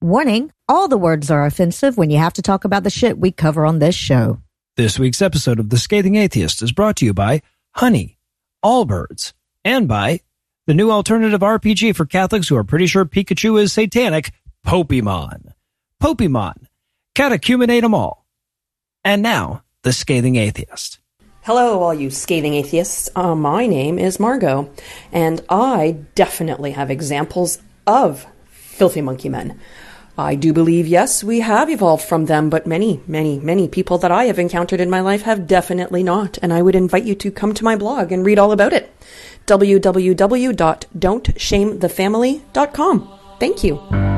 Warning all the words are offensive when you have to talk about the shit we cover on this show. This week's episode of The Scathing Atheist is brought to you by Honey, Allbirds, and by the new alternative RPG for Catholics who are pretty sure Pikachu is satanic, Pokemon. Pokemon. Catechumenate them all. And now, The Scathing Atheist. Hello, all you scathing atheists. Uh, my name is Margot, and I definitely have examples of filthy monkey men. I do believe, yes, we have evolved from them, but many, many, many people that I have encountered in my life have definitely not, and I would invite you to come to my blog and read all about it. www.don'tshamethefamily.com. Thank you.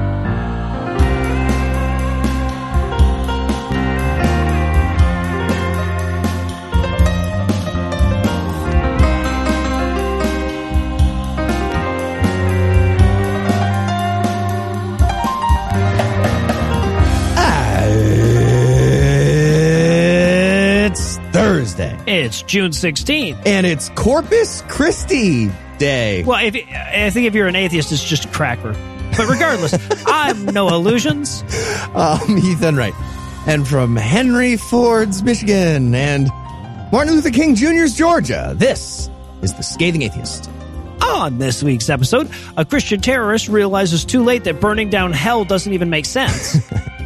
It's June 16th. and it's Corpus Christi Day. Well, if, I think if you're an atheist, it's just cracker. But regardless, I've no illusions. Um, Heath Enright. And from Henry Ford's Michigan and Martin Luther King Jr.'s Georgia, this is The Scathing Atheist. On this week's episode, a Christian terrorist realizes too late that burning down hell doesn't even make sense.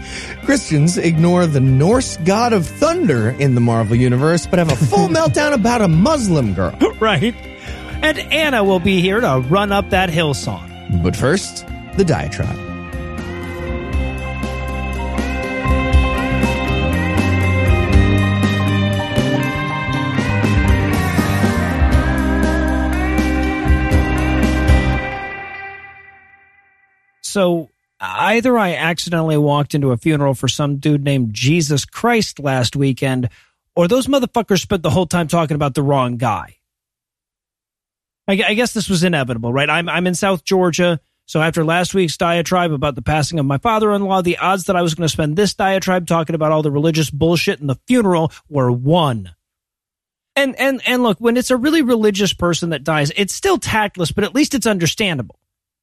Christians ignore the Norse god of thunder in the Marvel Universe, but have a full meltdown about a Muslim girl. right? And Anna will be here to run up that Hillsong. But first, the diatribe. So either I accidentally walked into a funeral for some dude named Jesus Christ last weekend, or those motherfuckers spent the whole time talking about the wrong guy. I, I guess this was inevitable, right? I'm I'm in South Georgia, so after last week's diatribe about the passing of my father-in-law, the odds that I was going to spend this diatribe talking about all the religious bullshit in the funeral were one. And and and look, when it's a really religious person that dies, it's still tactless, but at least it's understandable,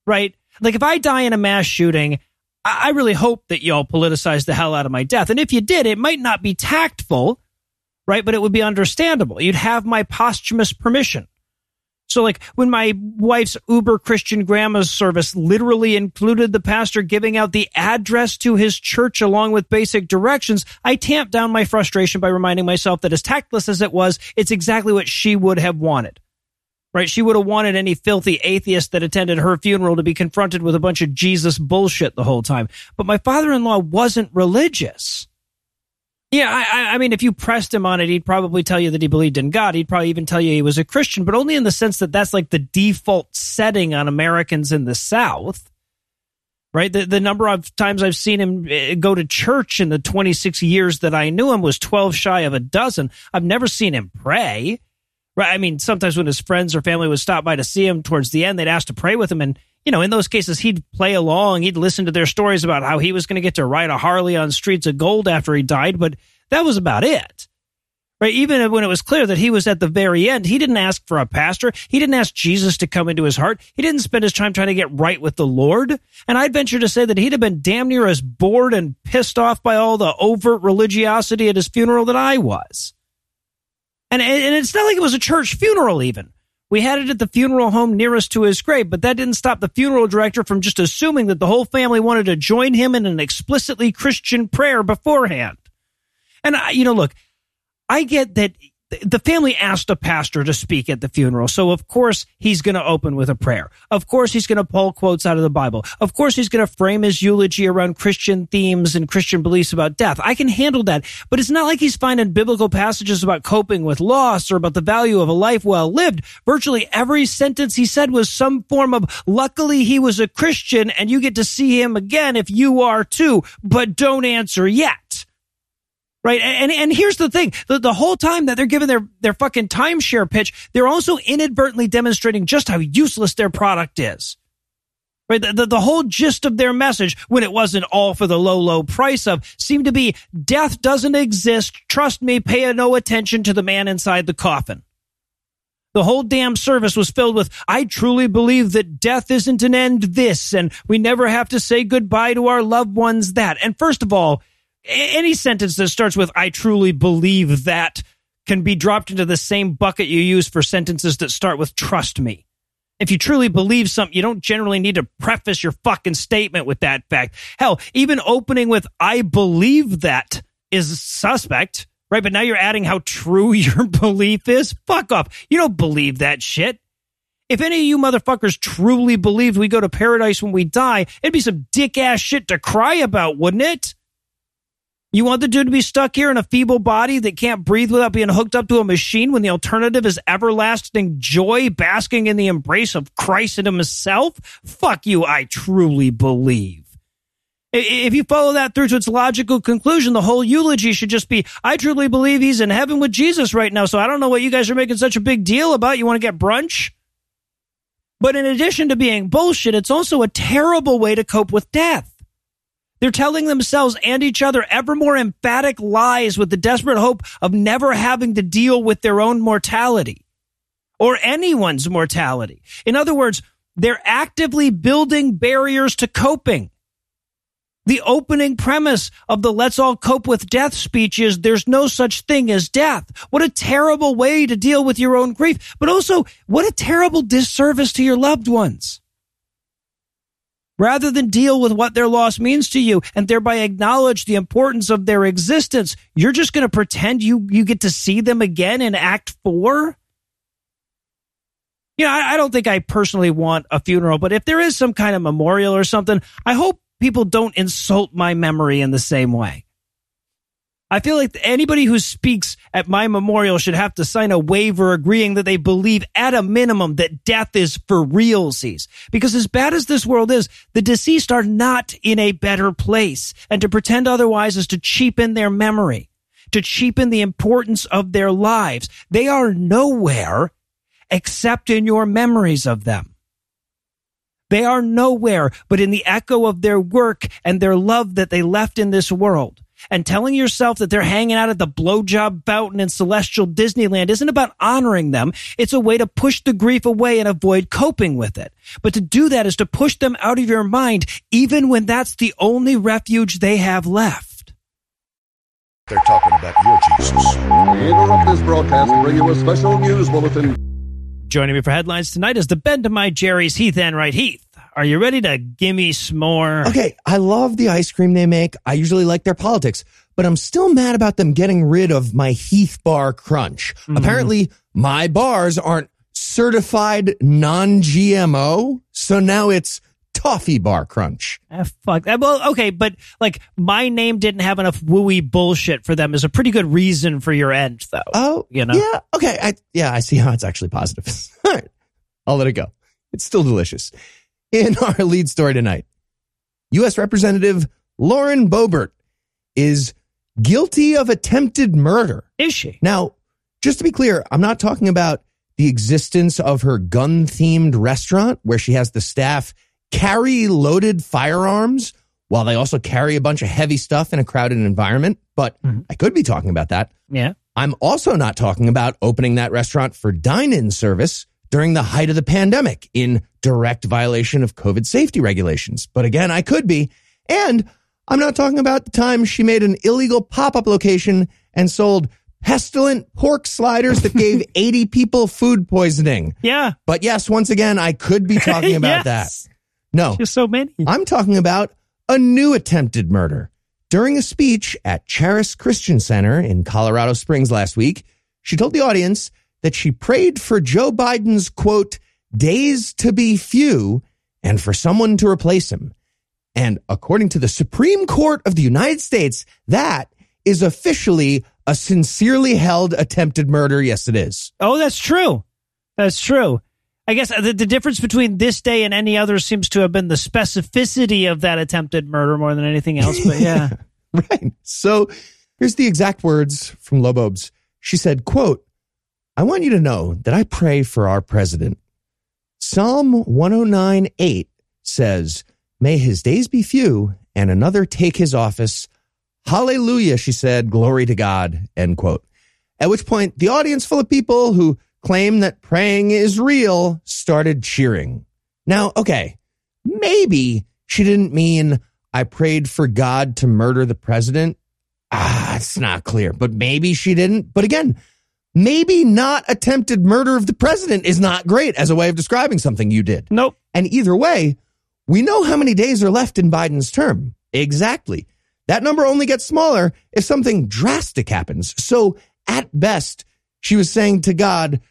right? Like if I die in a mass shooting, I I really hope that y'all politicize the hell out of my death. And if you did, it might not be tactful, right? But it would be understandable. You'd have my posthumous permission. So, like when my wife's Uber Christian grandma's service literally included the pastor giving out the address to his church along with basic directions, I tamped down my frustration by reminding myself that as tactless as it was, it's exactly what she would have wanted. Right? She would have wanted any filthy atheist that attended her funeral to be confronted with a bunch of Jesus bullshit the whole time. But my father in law wasn't religious. Yeah, I, I- mean, if you pressed him on it, he'd probably tell you that he believed in God. He'd probably even tell you he was a Christian, but only in the sense that that's like the default setting on Americans in the South. Right? The, the number of times I've seen him eh, go to church in the 26 years that I knew him was 12 shy of a dozen. I've never seen him pray. Right? I mean, sometimes when his friends or family would stop by to see him towards the end, they'd ask to pray with him. And, you know, in those cases, he'd play along. He'd listen to their stories about how he was going to get to ride a Harley on streets of gold after he died. But that was about it. Right? Even when it was clear that he was at the very end, he didn't ask for a pastor. He didn't ask Jesus to come into his heart. He didn't spend his time trying to get right with the Lord. And I'd venture to say that he'd have been damn near as bored and pissed off by all the overt religiosity at his funeral that I was. And, and it's not like it was a church funeral, even. We had it at the funeral home nearest to his grave, but that didn't stop the funeral director from just assuming that the whole family wanted to join him in an explicitly Christian prayer beforehand. And I, you know, look, I get that the family asked a pastor to speak at the funeral. So of course he's going to open with a prayer. Of course he's going to pull quotes out of the Bible. Of course he's going to frame his eulogy around Christian themes and Christian beliefs about death. I can handle that. But it's not like he's finding biblical passages about coping with loss or about the value of a life well lived. Virtually every sentence he said was some form of luckily he was a Christian and you get to see him again if you are too, but don't answer yet. Right. And, and here's the thing. The, the whole time that they're giving their, their fucking timeshare pitch, they're also inadvertently demonstrating just how useless their product is. Right. The, the, the whole gist of their message, when it wasn't all for the low, low price of, seemed to be death doesn't exist. Trust me. Pay no attention to the man inside the coffin. The whole damn service was filled with, I truly believe that death isn't an end this, and we never have to say goodbye to our loved ones that. And first of all, any sentence that starts with, I truly believe that, can be dropped into the same bucket you use for sentences that start with trust me. If you truly believe something, you don't generally need to preface your fucking statement with that fact. Hell, even opening with I believe that is suspect, right? But now you're adding how true your belief is. Fuck off. You don't believe that shit. If any of you motherfuckers truly believed we go to paradise when we die, it'd be some dick ass shit to cry about, wouldn't it? You want the dude to be stuck here in a feeble body that can't breathe without being hooked up to a machine when the alternative is everlasting joy basking in the embrace of Christ and himself? Fuck you, I truly believe. If you follow that through to its logical conclusion, the whole eulogy should just be, I truly believe he's in heaven with Jesus right now, so I don't know what you guys are making such a big deal about. You want to get brunch? But in addition to being bullshit, it's also a terrible way to cope with death. They're telling themselves and each other ever more emphatic lies with the desperate hope of never having to deal with their own mortality or anyone's mortality. In other words, they're actively building barriers to coping. The opening premise of the let's all cope with death speech is there's no such thing as death. What a terrible way to deal with your own grief, but also what a terrible disservice to your loved ones rather than deal with what their loss means to you and thereby acknowledge the importance of their existence, you're just going to pretend you, you get to see them again in act four? You know, I, I don't think I personally want a funeral, but if there is some kind of memorial or something, I hope people don't insult my memory in the same way. I feel like anybody who speaks at my memorial should have to sign a waiver agreeing that they believe at a minimum that death is for realsies. Because as bad as this world is, the deceased are not in a better place. And to pretend otherwise is to cheapen their memory, to cheapen the importance of their lives. They are nowhere except in your memories of them. They are nowhere but in the echo of their work and their love that they left in this world and telling yourself that they're hanging out at the blowjob fountain in celestial Disneyland isn't about honoring them. It's a way to push the grief away and avoid coping with it. But to do that is to push them out of your mind, even when that's the only refuge they have left. They're talking about your Jesus. We interrupt this broadcast to bring you a special news bulletin. Joining me for headlines tonight is the Ben to my Jerry's Heath Enright Heath. Are you ready to gimme s'more? Okay, I love the ice cream they make. I usually like their politics, but I'm still mad about them getting rid of my Heath Bar Crunch. Mm-hmm. Apparently, my bars aren't certified non-GMO, so now it's Toffee Bar Crunch. Ah, fuck. Well, okay, but like my name didn't have enough wooey bullshit for them is a pretty good reason for your end, though. Oh, you know? Yeah. Okay. I yeah, I see how it's actually positive. All right, I'll let it go. It's still delicious in our lead story tonight. U.S. Representative Lauren Boebert is guilty of attempted murder. Is she? Now, just to be clear, I'm not talking about the existence of her gun themed restaurant where she has the staff carry loaded firearms while they also carry a bunch of heavy stuff in a crowded environment. But mm-hmm. I could be talking about that. Yeah. I'm also not talking about opening that restaurant for dine in service during the height of the pandemic in direct violation of COVID safety regulations. But again, I could be. And I'm not talking about the time she made an illegal pop up location and sold pestilent pork sliders that gave 80 people food poisoning. Yeah. But yes, once again, I could be talking about yes. that. No. Just so many. I'm talking about a new attempted murder. During a speech at Charis Christian Center in Colorado Springs last week, she told the audience that she prayed for Joe Biden's quote, days to be few and for someone to replace him. And according to the Supreme Court of the United States, that is officially a sincerely held attempted murder. Yes, it is. Oh, that's true. That's true. I guess the, the difference between this day and any other seems to have been the specificity of that attempted murder more than anything else. But yeah. right. So here's the exact words from Lobobes. She said, quote, I want you to know that I pray for our president. Psalm 109 8 says, May his days be few and another take his office. Hallelujah, she said, glory to God, end quote. At which point, the audience full of people who claim that praying is real started cheering. Now, okay, maybe she didn't mean I prayed for God to murder the president. Ah, it's not clear, but maybe she didn't. But again, maybe not attempted murder of the president is not great as a way of describing something you did. Nope. And either way, we know how many days are left in Biden's term. Exactly. That number only gets smaller if something drastic happens. So at best, she was saying to God,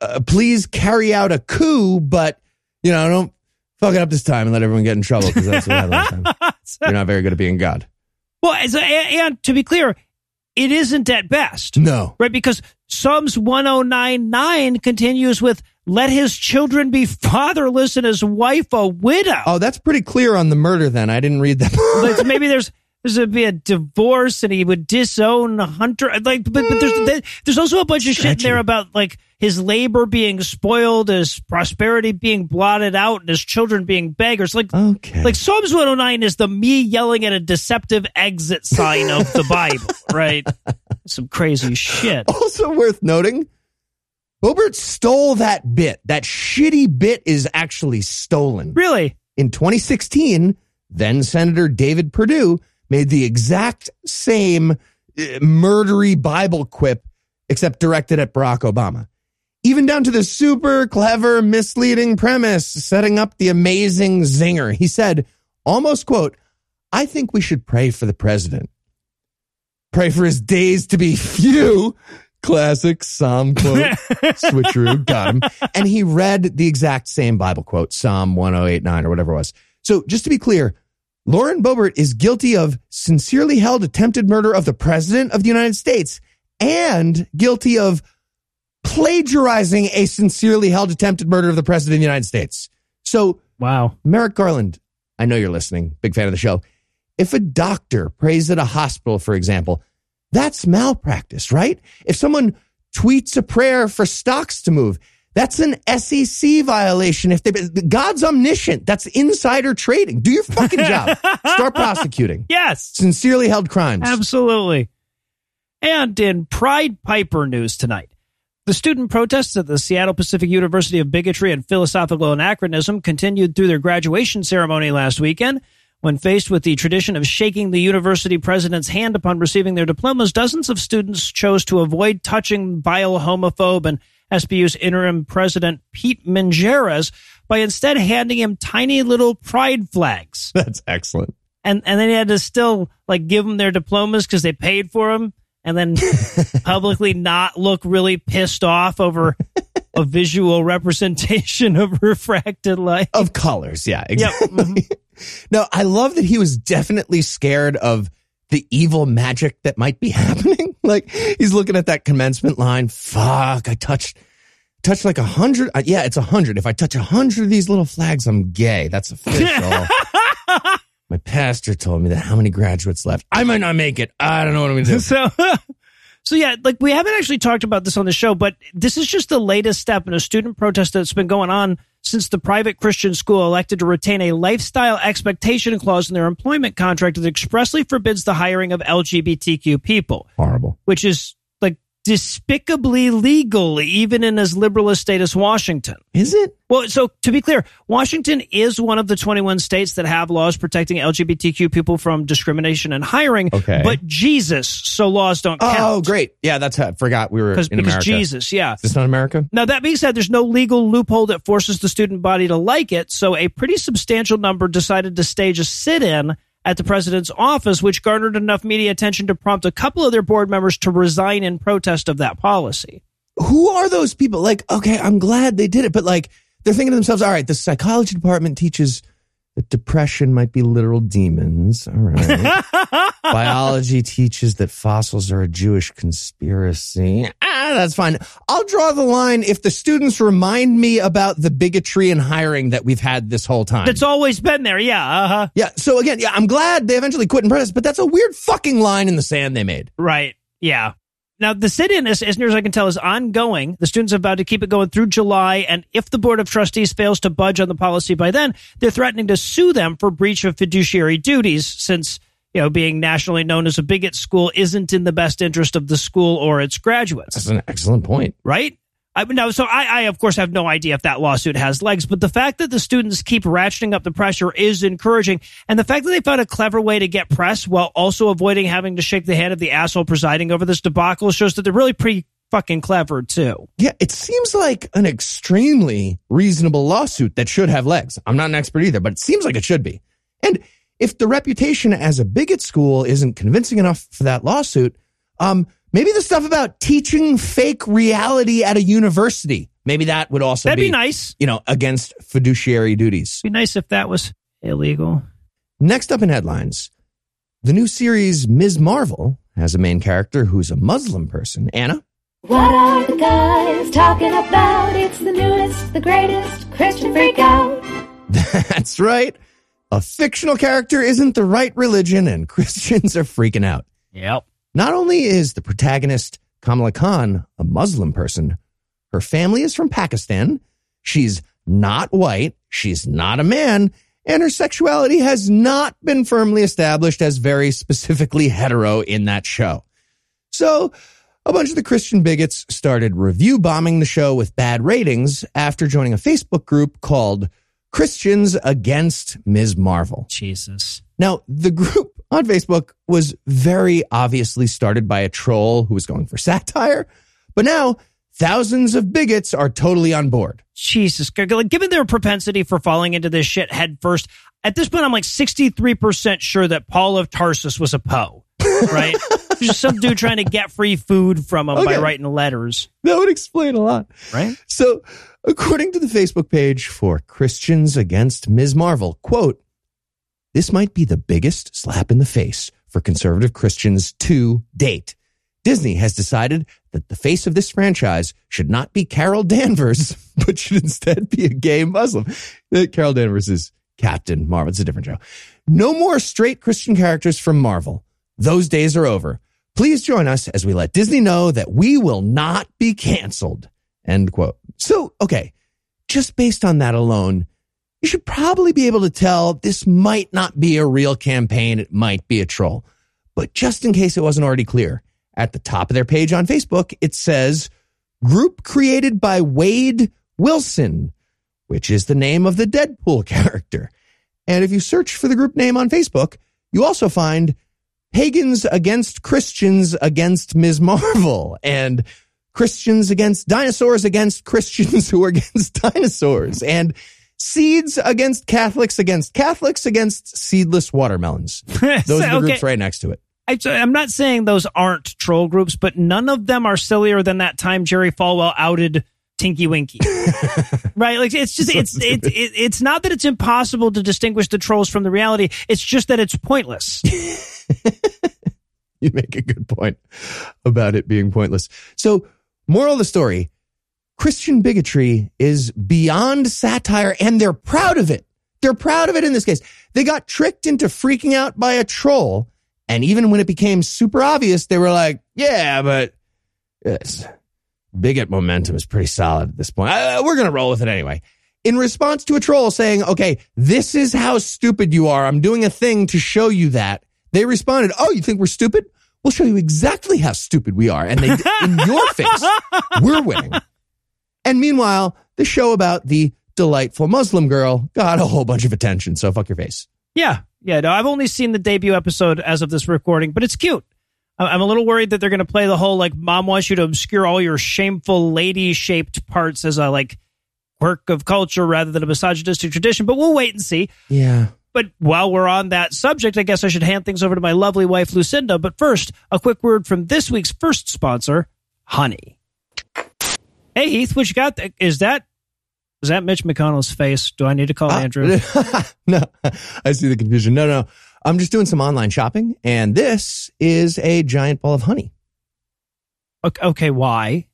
uh, please carry out a coup, but, you know, don't fuck it up this time and let everyone get in trouble because that's what happened last time. You're not very good at being God. Well, a, and to be clear, it isn't at best. No. Right? Because Psalms 1099 continues with, let his children be fatherless and his wife a widow. Oh, that's pretty clear on the murder then. I didn't read that. Maybe there's there's going to be a divorce and he would disown Hunter. Like, but, but there's mm. there's also a bunch of shit in there about like his labor being spoiled, his prosperity being blotted out, and his children being beggars. Like, Okay. like Psalms 109 is the me yelling at a deceptive exit sign of the Bible, right? Some crazy shit. also worth noting, Boebert stole that bit. That shitty bit is actually stolen. Really? In 2016, then Senator David Perdue made the exact same uh, murdery Bible quip, except directed at Barack Obama. Even down to the super clever, misleading premise, setting up the amazing zinger. He said, almost quote, I think we should pray for the president. Pray for his days to be few. Classic Psalm quote. Switcheroo. Got him. And he read the exact same Bible quote, Psalm 1089 or whatever it was. So just to be clear, Lauren Boebert is guilty of sincerely held attempted murder of the president of the United States and guilty of plagiarizing a sincerely held attempted murder of the president of the United States. So Wow. Merrick Garland, I know you're listening, big fan of the show. If a doctor prays at a hospital, for example, that's malpractice, right? If someone tweets a prayer for stocks to move, that's an SEC violation. If they, God's omniscient, that's insider trading. Do your fucking job. Start prosecuting. Yes. Sincerely held crimes. Absolutely. And in Pride Piper news tonight, the student protests at the Seattle Pacific University of Bigotry and Philosophical Anachronism continued through their graduation ceremony last weekend. When faced with the tradition of shaking the university president's hand upon receiving their diplomas, dozens of students chose to avoid touching vile homophobe and SPU's interim president Pete Menjares by instead handing him tiny little pride flags That's excellent. and and then he had to still like give them their diplomas because they paid for them, and then publicly not look really pissed off over a visual representation of refracted light. Of colors, yeah, Yep. exactly. Mm-hmm. no, I love that he was definitely scared of the evil magic that might be happening. like he's looking at that commencement line. Fuck, I touched touched like a hundred. uh, Yeah, it's a hundred. If I touch a hundred of these little flags, I'm gay. That's official. My pastor told me that how many graduates left. I might not make it. I don't know what I'm going to do. So, so yeah, like we haven't actually talked about this on the show, but this is just the latest step in a student protest that's been going on since the private Christian school elected to retain a lifestyle expectation clause in their employment contract that expressly forbids the hiring of LGBTQ people, Horrible. which is despicably legal, even in as liberal a state as Washington. Is it? Well, so to be clear, Washington is one of the 21 states that have laws protecting LGBTQ people from discrimination and hiring. Okay. But Jesus, so laws don't oh, count. Oh, great. Yeah, that's I forgot we were Because in because America. Jesus, yeah. Is this not America? Now, that being said, there's no legal loophole that forces the student body to like it. So a pretty substantial number decided to stage a sit in at the president's office, which garnered enough media attention to prompt a couple of their board members to resign in protest of that policy. who are those people? Like, okay, I'm glad they did it, but like, they're thinking to themselves, all right, the psychology department teaches that depression might be literal demons. All right. Biology teaches that fossils are a Jewish conspiracy. Ah, that's fine. I'll draw the line if the students remind me about the bigotry and hiring that we've had this whole time. That's always been there. Yeah. Uh huh. yeah. So again, yeah, I'm glad they eventually quit and protest, but that's a weird fucking line in the sand they made. Right. Yeah. Now, the sit in, as, as near as I can tell, is ongoing. The students have vowed to keep it going through July. And if the Board of Trustees fails to budge on the policy by then, they're threatening to sue them for breach of fiduciary duties since, you know, being nationally known as a bigot school isn't in the best interest of the school or its graduates. That's an excellent point. Right? I no, so I, I of course have no idea if that lawsuit has legs, but the fact that the students keep ratcheting up the pressure is encouraging, and the fact that they found a clever way to get press while also avoiding having to shake the hand of the asshole presiding over this debacle shows that they're really pretty fucking clever too. Yeah, it seems like an extremely reasonable lawsuit that should have legs. I'm not an expert either, but it seems like it should be. And if the reputation as a bigot school isn't convincing enough for that lawsuit, um, maybe the stuff about teaching fake reality at a university, maybe that would also That'd be, be nice. you know, against fiduciary duties. Be nice if that was illegal. Next up in headlines, the new series Ms. Marvel has a main character who's a Muslim person. Anna? What are the guys talking about? It's the newest, the greatest Christian freak out. That's right. A fictional character isn't the right religion, and Christians are freaking out. Yep. Not only is the protagonist Kamala Khan a Muslim person, her family is from Pakistan. She's not white. She's not a man. And her sexuality has not been firmly established as very specifically hetero in that show. So a bunch of the Christian bigots started review bombing the show with bad ratings after joining a Facebook group called Christians Against Ms. Marvel. Jesus. Now, the group on Facebook was very obviously started by a troll who was going for satire, but now thousands of bigots are totally on board. Jesus. Given their propensity for falling into this shit head first, at this point, I'm like 63% sure that Paul of Tarsus was a Poe, right? Just some dude trying to get free food from him by writing letters, That would explain a lot. right? So, according to the Facebook page for Christians Against Ms. Marvel, quote, this might be the biggest slap in the face for conservative Christians to date. Disney has decided that the face of this franchise should not be Carol Danvers, but should instead be a gay Muslim. Uh, Carol Danvers is Captain Marvel. It's a different show. No more straight Christian characters from Marvel. Those days are over. Please join us as we let Disney know that we will not be canceled. End quote. So, okay, just based on that alone, you should probably be able to tell this might not be a real campaign. It might be a troll. But just in case it wasn't already clear, at the top of their page on Facebook, it says group created by Wade Wilson, which is the name of the Deadpool character. And if you search for the group name on Facebook, you also find pagans against Christians against Ms. Marvel and Christians against dinosaurs against Christians who are against dinosaurs and seeds against Catholics against Catholics against seedless watermelons. Those are the Okay. groups right next to it. I, I'm not saying those aren't troll groups, but none of them are sillier than that time Jerry Falwell outed Tinky Winky. right? Like it's just it's it, it, it's not that it's impossible to distinguish the trolls from the reality. It's just that it's pointless. You make a good point about it being pointless. So, moral of the story Christian bigotry is beyond satire and they're proud of it. They're proud of it in this case. They got tricked into freaking out by a troll. And even when it became super obvious, they were like, yeah, but yes, bigot momentum is pretty solid at this point. We're going to roll with it anyway. In response to a troll saying, okay, this is how stupid you are. I'm doing a thing to show you that. They responded, oh, you think we're stupid? We'll show you exactly how stupid we are. And they, in your face, we're winning. And meanwhile, the show about the delightful Muslim girl got a whole bunch of attention. So fuck your face. yeah, yeah. No, I've only seen the debut episode as of this recording, but it's cute. I'm a little worried that they're going to play the whole like mom wants you to obscure all your shameful lady shaped parts as a like quirk of culture rather than a misogynistic tradition. But we'll wait and see. Yeah. But while we're on that subject, I guess I should hand things over to my lovely wife, Lucinda. But first, a quick word from this week's first sponsor, Honey. Hey, Heath, what you got? Is that is that Mitch McConnell's face? Do I need to call Uh, Andrew? no, I see the confusion. No, no. I'm just doing some online shopping, and this is a giant ball of honey. Okay, okay, why?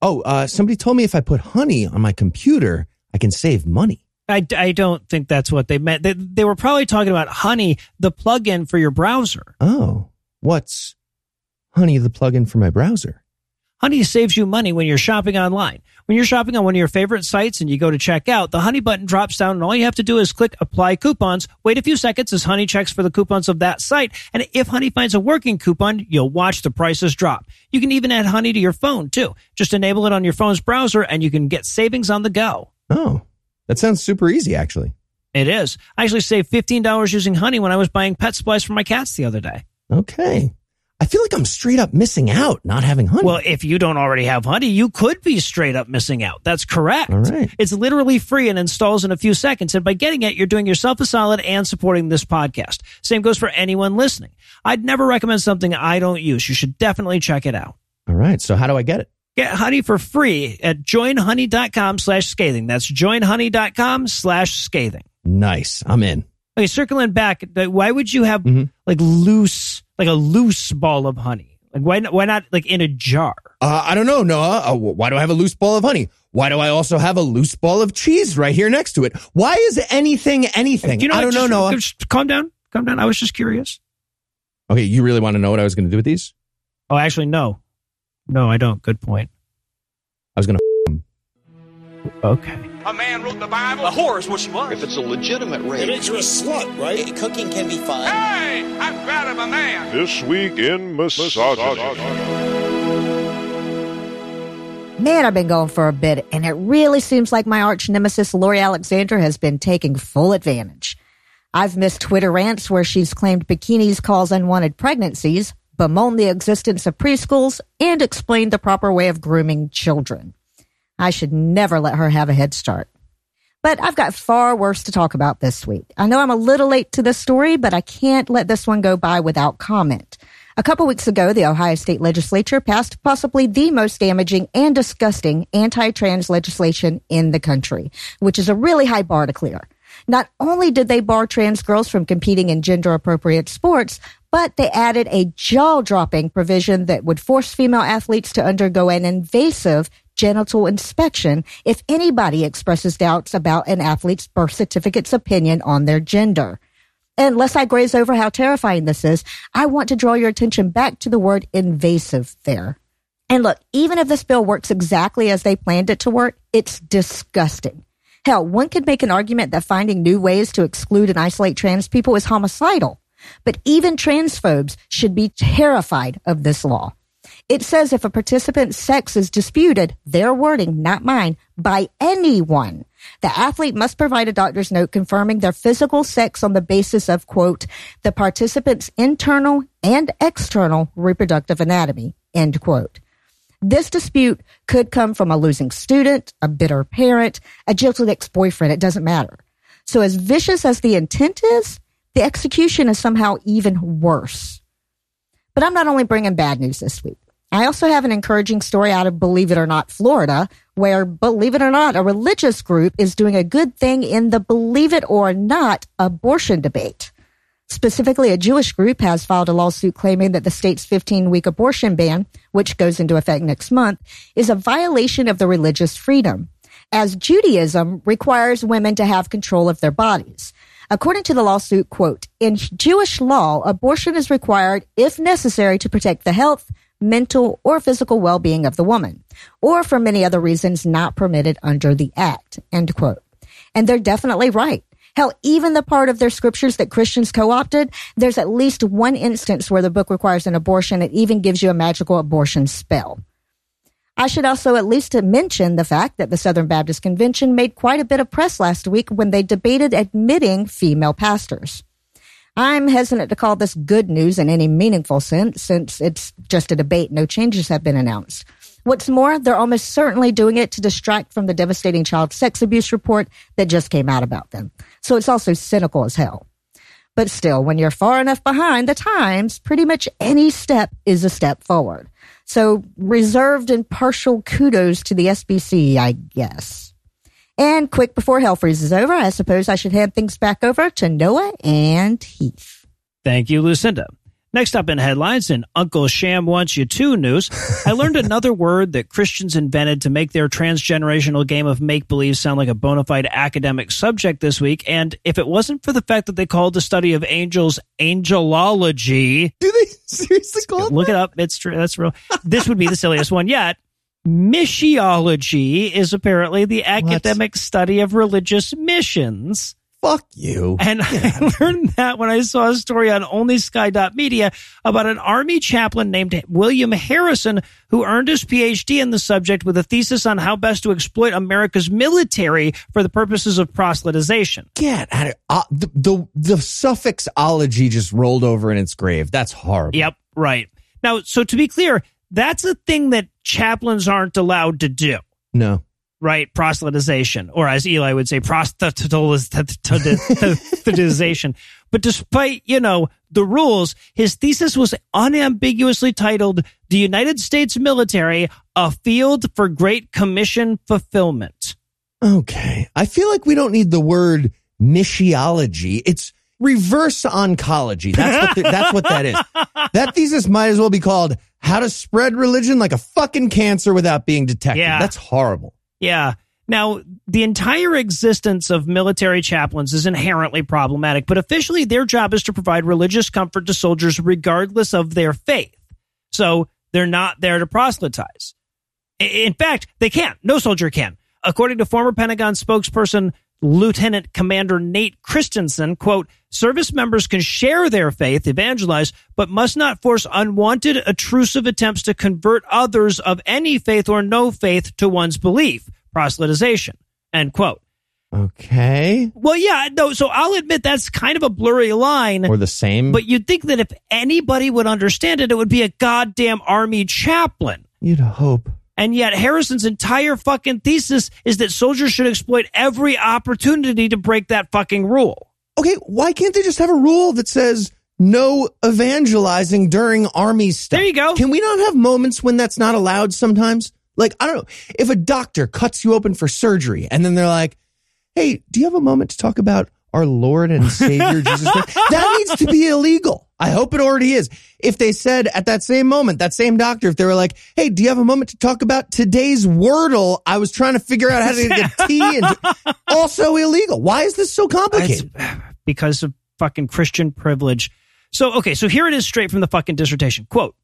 Oh, uh, somebody told me if I put honey on my computer, I can save money. I, I don't think that's what they meant. They, they were probably talking about Honey, the plugin for your browser. Oh, what's honey the plugin for my browser? Honey saves you money when you're shopping online. When you're shopping on one of your favorite sites and you go to check out, the Honey button drops down and all you have to do is click apply coupons. Wait a few seconds as Honey checks for the coupons of that site. And if Honey finds a working coupon, you'll watch the prices drop. You can even add Honey to your phone too. Just enable it on your phone's browser and you can get savings on the go. Oh, that sounds super easy, actually. It is. I actually saved $15 using Honey when I was buying pet supplies for my cats the other day. Okay. I feel like I'm straight up missing out not having honey. Well, if you don't already have Honey, you could be straight up missing out. That's correct. All right. It's literally free and installs in a few seconds. And by getting it, you're doing yourself a solid and supporting this podcast. Same goes for anyone listening. I'd never recommend something I don't use. You should definitely check it out. All right. So how do I get it? Get Honey for free at joinhoney.com slash scathing. That's joinhoney.com slash scathing. Nice. I'm in. Okay, circling back, why would you have Mhm. like loose, like a loose ball of honey? Like why not, why not like in a jar? Uh, I don't know, Noah. Uh, why do I have a loose ball of honey? Why do I also have a loose ball of cheese right here next to it? Why is anything anything? You know, I don't know, Noah. just calm down, calm down. I was just curious. Okay, you really want to know what I was going to do with these? Oh, actually, no, no, I don't. Good point. I was going to. Okay. A man wrote the Bible. A whore is what she was. If it's a legitimate rape, you a slut, right? Cooking can be fun. Hey, I'm proud of a man. This week in misogyny. Man, I've been going for a bit, and it really seems like my arch nemesis, Lori Alexander, has been taking full advantage. I've missed Twitter rants where she's claimed bikinis cause unwanted pregnancies, bemoaned the existence of preschools, and explained the proper way of grooming children. I should never let her have a head start. But I've got far worse to talk about this week. I know I'm a little late to this story, but I can't let this one go by without comment. A couple weeks ago, the Ohio State Legislature passed possibly the most damaging and disgusting anti-trans legislation in the country, which is a really high bar to clear. Not only did they bar trans girls from competing in gender appropriate sports, but they added a jaw dropping provision that would force female athletes to undergo an invasive genital inspection if anybody expresses doubts about an athlete's birth certificate's opinion on their gender. Unless I graze over how terrifying this is, I want to draw your attention back to the word invasive there. And look, even if this bill works exactly as they planned it to work, it's disgusting. Hell, one could make an argument that finding new ways to exclude and isolate trans people is homicidal. But even transphobes should be terrified of this law. It says if a participant's sex is disputed, their wording, not mine, by anyone, the athlete must provide a doctor's note confirming their physical sex on the basis of, quote, the participant's internal and external reproductive anatomy, end quote. This dispute could come from a losing student, a bitter parent, a jilted ex-boyfriend. It doesn't matter. So as vicious as the intent is, the execution is somehow even worse. But I'm not only bringing bad news this week. I also have an encouraging story out of Believe It or Not, Florida, where, believe it or not, a religious group is doing a good thing in the believe it or not abortion debate. Specifically, a Jewish group has filed a lawsuit claiming that the state's 15 week abortion ban, which goes into effect next month, is a violation of the religious freedom, as Judaism requires women to have control of their bodies. According to the lawsuit, quote, in Jewish law, abortion is required if necessary to protect the health, mental, or physical well-being of the woman, or for many other reasons not permitted under the act, end quote. And they're definitely right. Hell, even the part of their scriptures that Christians co-opted, there's at least one instance where the book requires an abortion. It even gives you a magical abortion spell. I should also at least mention the fact that the Southern Baptist Convention made quite a bit of press last week when they debated admitting female pastors. I'm hesitant to call this good news in any meaningful sense since it's just a debate. No changes have been announced. What's more, they're almost certainly doing it to distract from the devastating child sex abuse report that just came out about them. So it's also cynical as hell. But still, when you're far enough behind the times, pretty much any step is a step forward. So reserved and partial kudos to the SBC, I guess. And quick before hell freezes over, I suppose I should hand things back over to Noah and Heath. Thank you, Lucinda. Next up in headlines in Uncle Sham Wants You To news, I learned another word that Christians invented to make their transgenerational game of make believe sound like a bona fide academic subject this week. And if it wasn't for the fact that they called the study of angels angelology, Do they seriously call it? look it up. It's true. That's real. This would be the silliest one yet. Missiology is apparently the academic study of religious missions. Fuck you. And I learned that when I saw a story on OnlySky.media about an army chaplain named William Harrison who earned his PhD in the subject with a thesis on how best to exploit America's military for the purposes of proselytization. Get out of uh, the, the the suffix ology just rolled over in its grave. That's horrible. Yep, right. Now, so to be clear, that's a thing that chaplains aren't allowed to do. No. right? Proselytization, or as Eli would say, proselytization. but despite, you know, the rules, his thesis was unambiguously titled The United States Military, a Field for Great Commission Fulfillment. Okay. I feel like we don't need the word missiology. It's reverse oncology. That's what the, that's what that is. That thesis might as well be called how to spread religion like a fucking cancer without being detected. Yeah. That's horrible. Yeah. Now, the entire existence of military chaplains is inherently problematic, but officially their job is to provide religious comfort to soldiers regardless of their faith. So they're not there to proselytize. In fact, they can't. No soldier can. According to former Pentagon spokesperson Lieutenant Commander Nate Christensen, quote, service members can share their faith, evangelize, but must not force unwanted, intrusive attempts to convert others of any faith or no faith to one's belief, proselytization, end quote. Okay. Well, yeah, no, so I'll admit that's kind of a blurry line. Or the same. But you'd think that if anybody would understand it, it would be a goddamn army chaplain. You'd hope. And yet Harrison's entire fucking thesis is that soldiers should exploit every opportunity to break that fucking rule. Okay, why can't they just have a rule that says no evangelizing during army stuff? There you go. Can we not have moments when that's not allowed sometimes? Like, I don't know, if a doctor cuts you open for surgery and then they're like, hey, do you have a moment to talk about our Lord and Savior Jesus Christ? That needs to be illegal. I hope it already is. If they said at that same moment, that same doctor, if they were like, hey, do you have a moment to talk about today's Wordle? I was trying to figure out how to get a T and also illegal. Why is this so complicated? It's because of fucking Christian privilege. So, okay, so here it is straight from the fucking dissertation. Quote,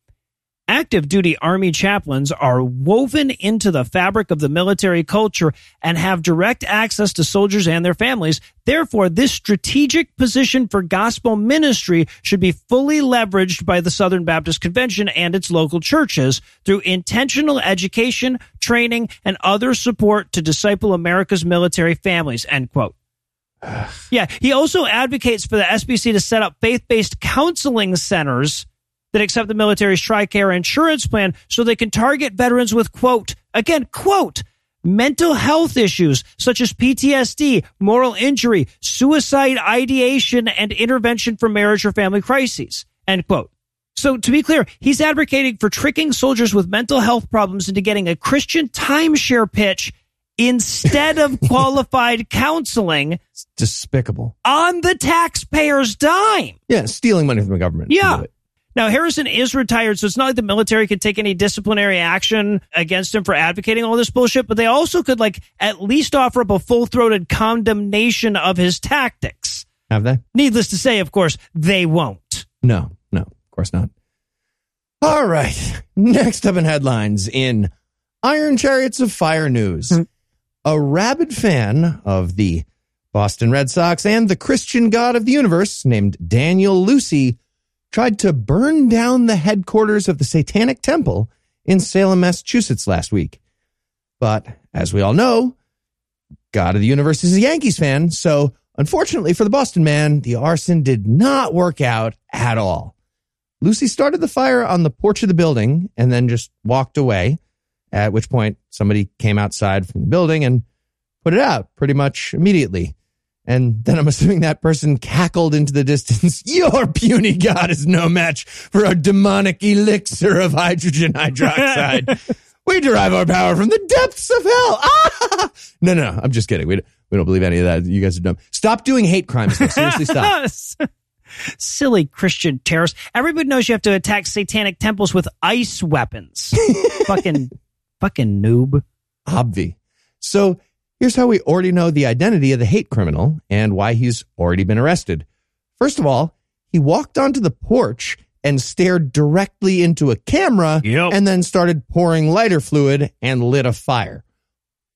active duty army chaplains are woven into the fabric of the military culture and have direct access to soldiers and their families. Therefore, this strategic position for gospel ministry should be fully leveraged by the Southern Baptist Convention and its local churches through intentional education, training, and other support to disciple America's military families, end quote. Yeah, he also advocates for the SBC to set up faith-based counseling centers that accept the military's TRICARE insurance plan so they can target veterans with quote, again, quote, mental health issues such as PTSD, moral injury, suicide ideation, and intervention for marriage or family crises, end quote. So to be clear, he's advocating for tricking soldiers with mental health problems into getting a Christian timeshare pitch instead of qualified counseling It's despicable. on the taxpayer's dime. Yeah, stealing money from the government. Yeah. Do it. Now, Harrison is retired, so it's not like the military could take any disciplinary action against him for advocating all this bullshit, but they also could, like, at least offer up a full throated condemnation of his tactics. Have they? Needless to say, of course, they won't. No, no, of course not. All right. Next up in headlines in Iron Chariots of Fire news. Hmm. A rabid fan of the Boston Red Sox and the Christian God of the universe named Daniel Lucey tried to burn down the headquarters of the Satanic Temple in Salem, Massachusetts last week. But as we all know, God of the universe is a Yankees fan, so unfortunately for the Boston man, the arson did not work out at all. Lucey started the fire on the porch of the building and then just walked away, at which point somebody came outside from the building and put it out pretty much immediately. And then I'm assuming that person cackled into the distance. Your puny god is no match for a demonic elixir of hydrogen hydroxide. we derive our power from the depths of hell. Ah! No, no, no. I'm just kidding. We don't, we don't believe any of that. You guys are dumb. Stop doing hate crimes. though. Seriously, stop. Silly Christian terrorists. Everybody knows you have to attack satanic temples with ice weapons. fucking, fucking noob. Obvi. So here's how we already know the identity of the hate criminal and why he's already been arrested. First of all, he walked onto the porch and stared directly into a camera Yep. and then started pouring lighter fluid and lit a fire.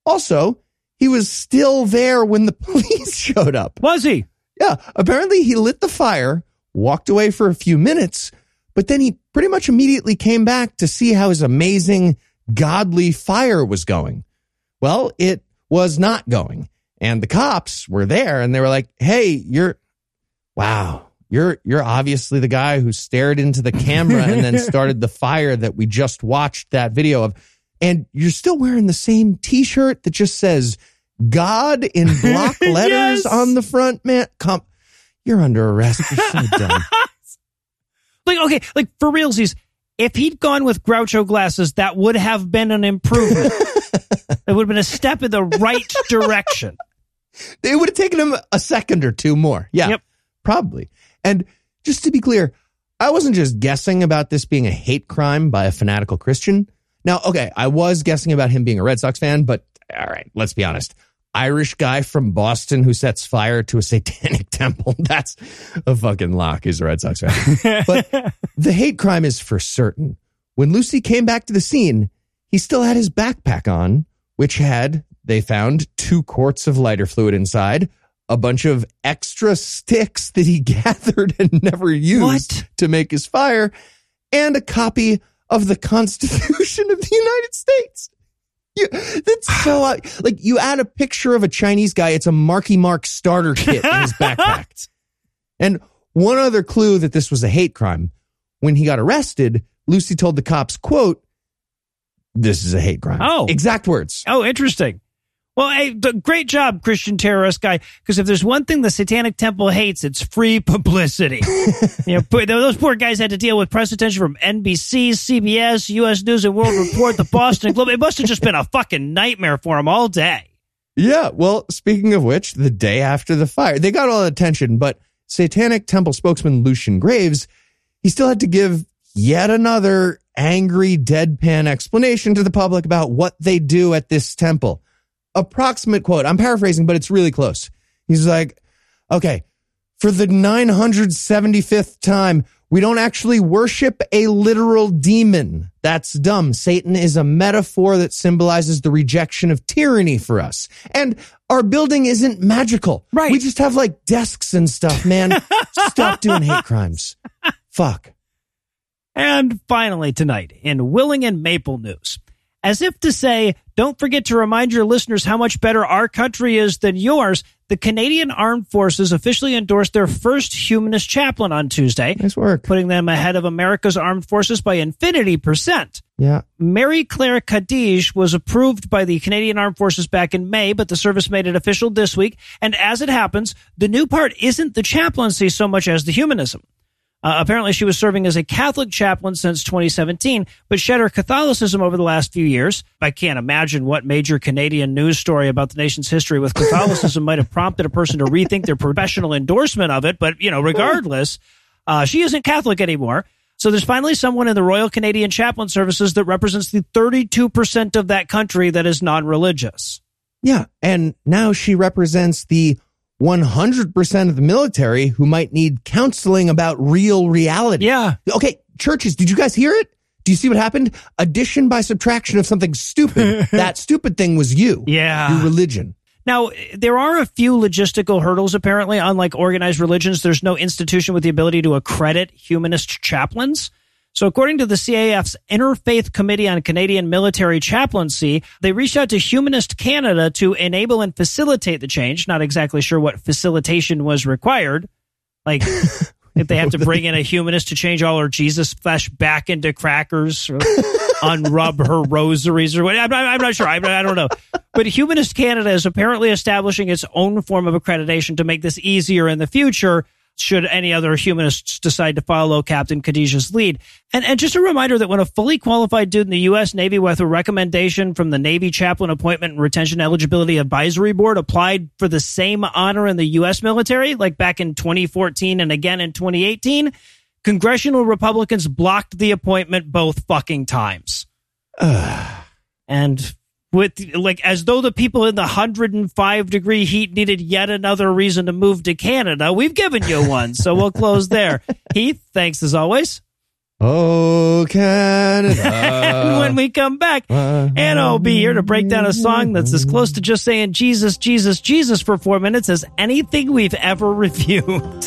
Also, he was still there when the police showed up. Was he? Yeah, apparently he lit the fire, walked away for a few minutes, but then he pretty much immediately came back to see how his amazing, godly fire was going. Well, it was not going. And the cops were there and they were like, "Hey, you're wow, you're you're obviously the guy who stared into the camera and then started the fire that we just watched that video of. And you're still wearing the same t-shirt that just says God in block letters Yes. on the front, man. Come, you're under arrest. You're so dumb. Like, okay, like for realsies, if he'd gone with Groucho glasses, that would have been an improvement. it would have been a step in the right direction. It would have taken him a second or two more. Yeah, Yep. probably. And just to be clear, I wasn't just guessing about this being a hate crime by a fanatical Christian. Now, okay, I was guessing about him being a Red Sox fan, but all right, let's be honest. Irish guy from Boston who sets fire to a satanic temple. That's a fucking lock. He's a Red Sox fan. but the hate crime is for certain. When Lucey came back to the scene, he still had his backpack on, which had, they found, two quarts of lighter fluid inside, a bunch of extra sticks that he gathered and never used What? to make his fire, and a copy of the Constitution of the United States. You, that's so uh, like you add a picture of a Chinese guy. It's a Marky Mark starter kit in his backpack. And one other clue that this was a hate crime. When he got arrested, Lucey told the cops, "quote This is a hate crime." Oh. exact words. Oh, interesting. Well, hey, great job, Christian terrorist guy. Because if there's one thing the Satanic Temple hates, it's free publicity. you know, those poor guys had to deal with press attention from NBC, CBS, U.S. News and World Report, the Boston Globe. It must have just been a fucking nightmare for them all day. Yeah. Well, speaking of which, the day after the fire, they got all the attention, but Satanic Temple spokesman Lucien Greaves, he still had to give yet another angry, deadpan explanation to the public about what they do at this temple. Approximate quote. I'm paraphrasing, but it's really close. He's like, okay, for the 975th time, we don't actually worship a literal demon. That's dumb. Satan is a metaphor that symbolizes the rejection of tyranny for us. And our building isn't magical. Right. We just have like desks and stuff, man. Stop doing hate crimes. Fuck. And finally, tonight in Willing and Maple News, as if to say, don't forget to remind your listeners how much better our country is than yours, the Canadian Armed Forces officially endorsed their first humanist chaplain on Tuesday, Nice work. putting them ahead of America's armed forces by infinity percent. Yeah. Mary Claire Kadij was approved by the Canadian Armed Forces back in May, but the service made it official this week. And as it happens, the new part isn't the chaplaincy so much as the humanism. Uh, apparently, she was serving as a Catholic chaplain since 2017, but shed her Catholicism over the last few years. I can't imagine what major Canadian news story about the nation's history with Catholicism might have prompted a person to rethink their professional endorsement of it. But, you know, regardless, uh, she isn't Catholic anymore. So there's finally someone in the Royal Canadian Chaplain Services that represents the 32% of that country that is non religious. Yeah. And now she represents the 100% of the military who might need counseling about real reality. Yeah. Okay, churches, did you guys hear it? Do you see what happened? Addition by subtraction of something stupid. that stupid thing was you. Yeah. Your religion. Now, there are a few logistical hurdles, apparently. Unlike organized religions, there's no institution with the ability to accredit humanist chaplains. So, according to the CAF's Interfaith Committee on Canadian Military Chaplaincy, they reached out to Humanist Canada to enable and facilitate the change. Not exactly sure what facilitation was required. Like, if they have to bring in a humanist to change all her Jesus flesh back into crackers, or unrub her rosaries, or what? I'm not, I'm not sure. I, I don't know. But Humanist Canada is apparently establishing its own form of accreditation to make this easier in the future. Should any other humanists decide to follow Captain Khadijah's lead. And, and just a reminder that when a fully qualified dude in the U.S. Navy with a recommendation from the Navy Chaplain Appointment and Retention Eligibility Advisory Board applied for the same honor in the U.S. military, like back in 2014 and again in 2018, congressional Republicans blocked the appointment both fucking times. and with like as though the people in the 105 degree heat needed yet another reason to move to Canada. We've given you one, so we'll close there. Heath, thanks as always. Oh, Canada. and when we come back, Anna will be here to break down a song that's as close to just saying Jesus, Jesus, Jesus for four minutes as anything we've ever reviewed.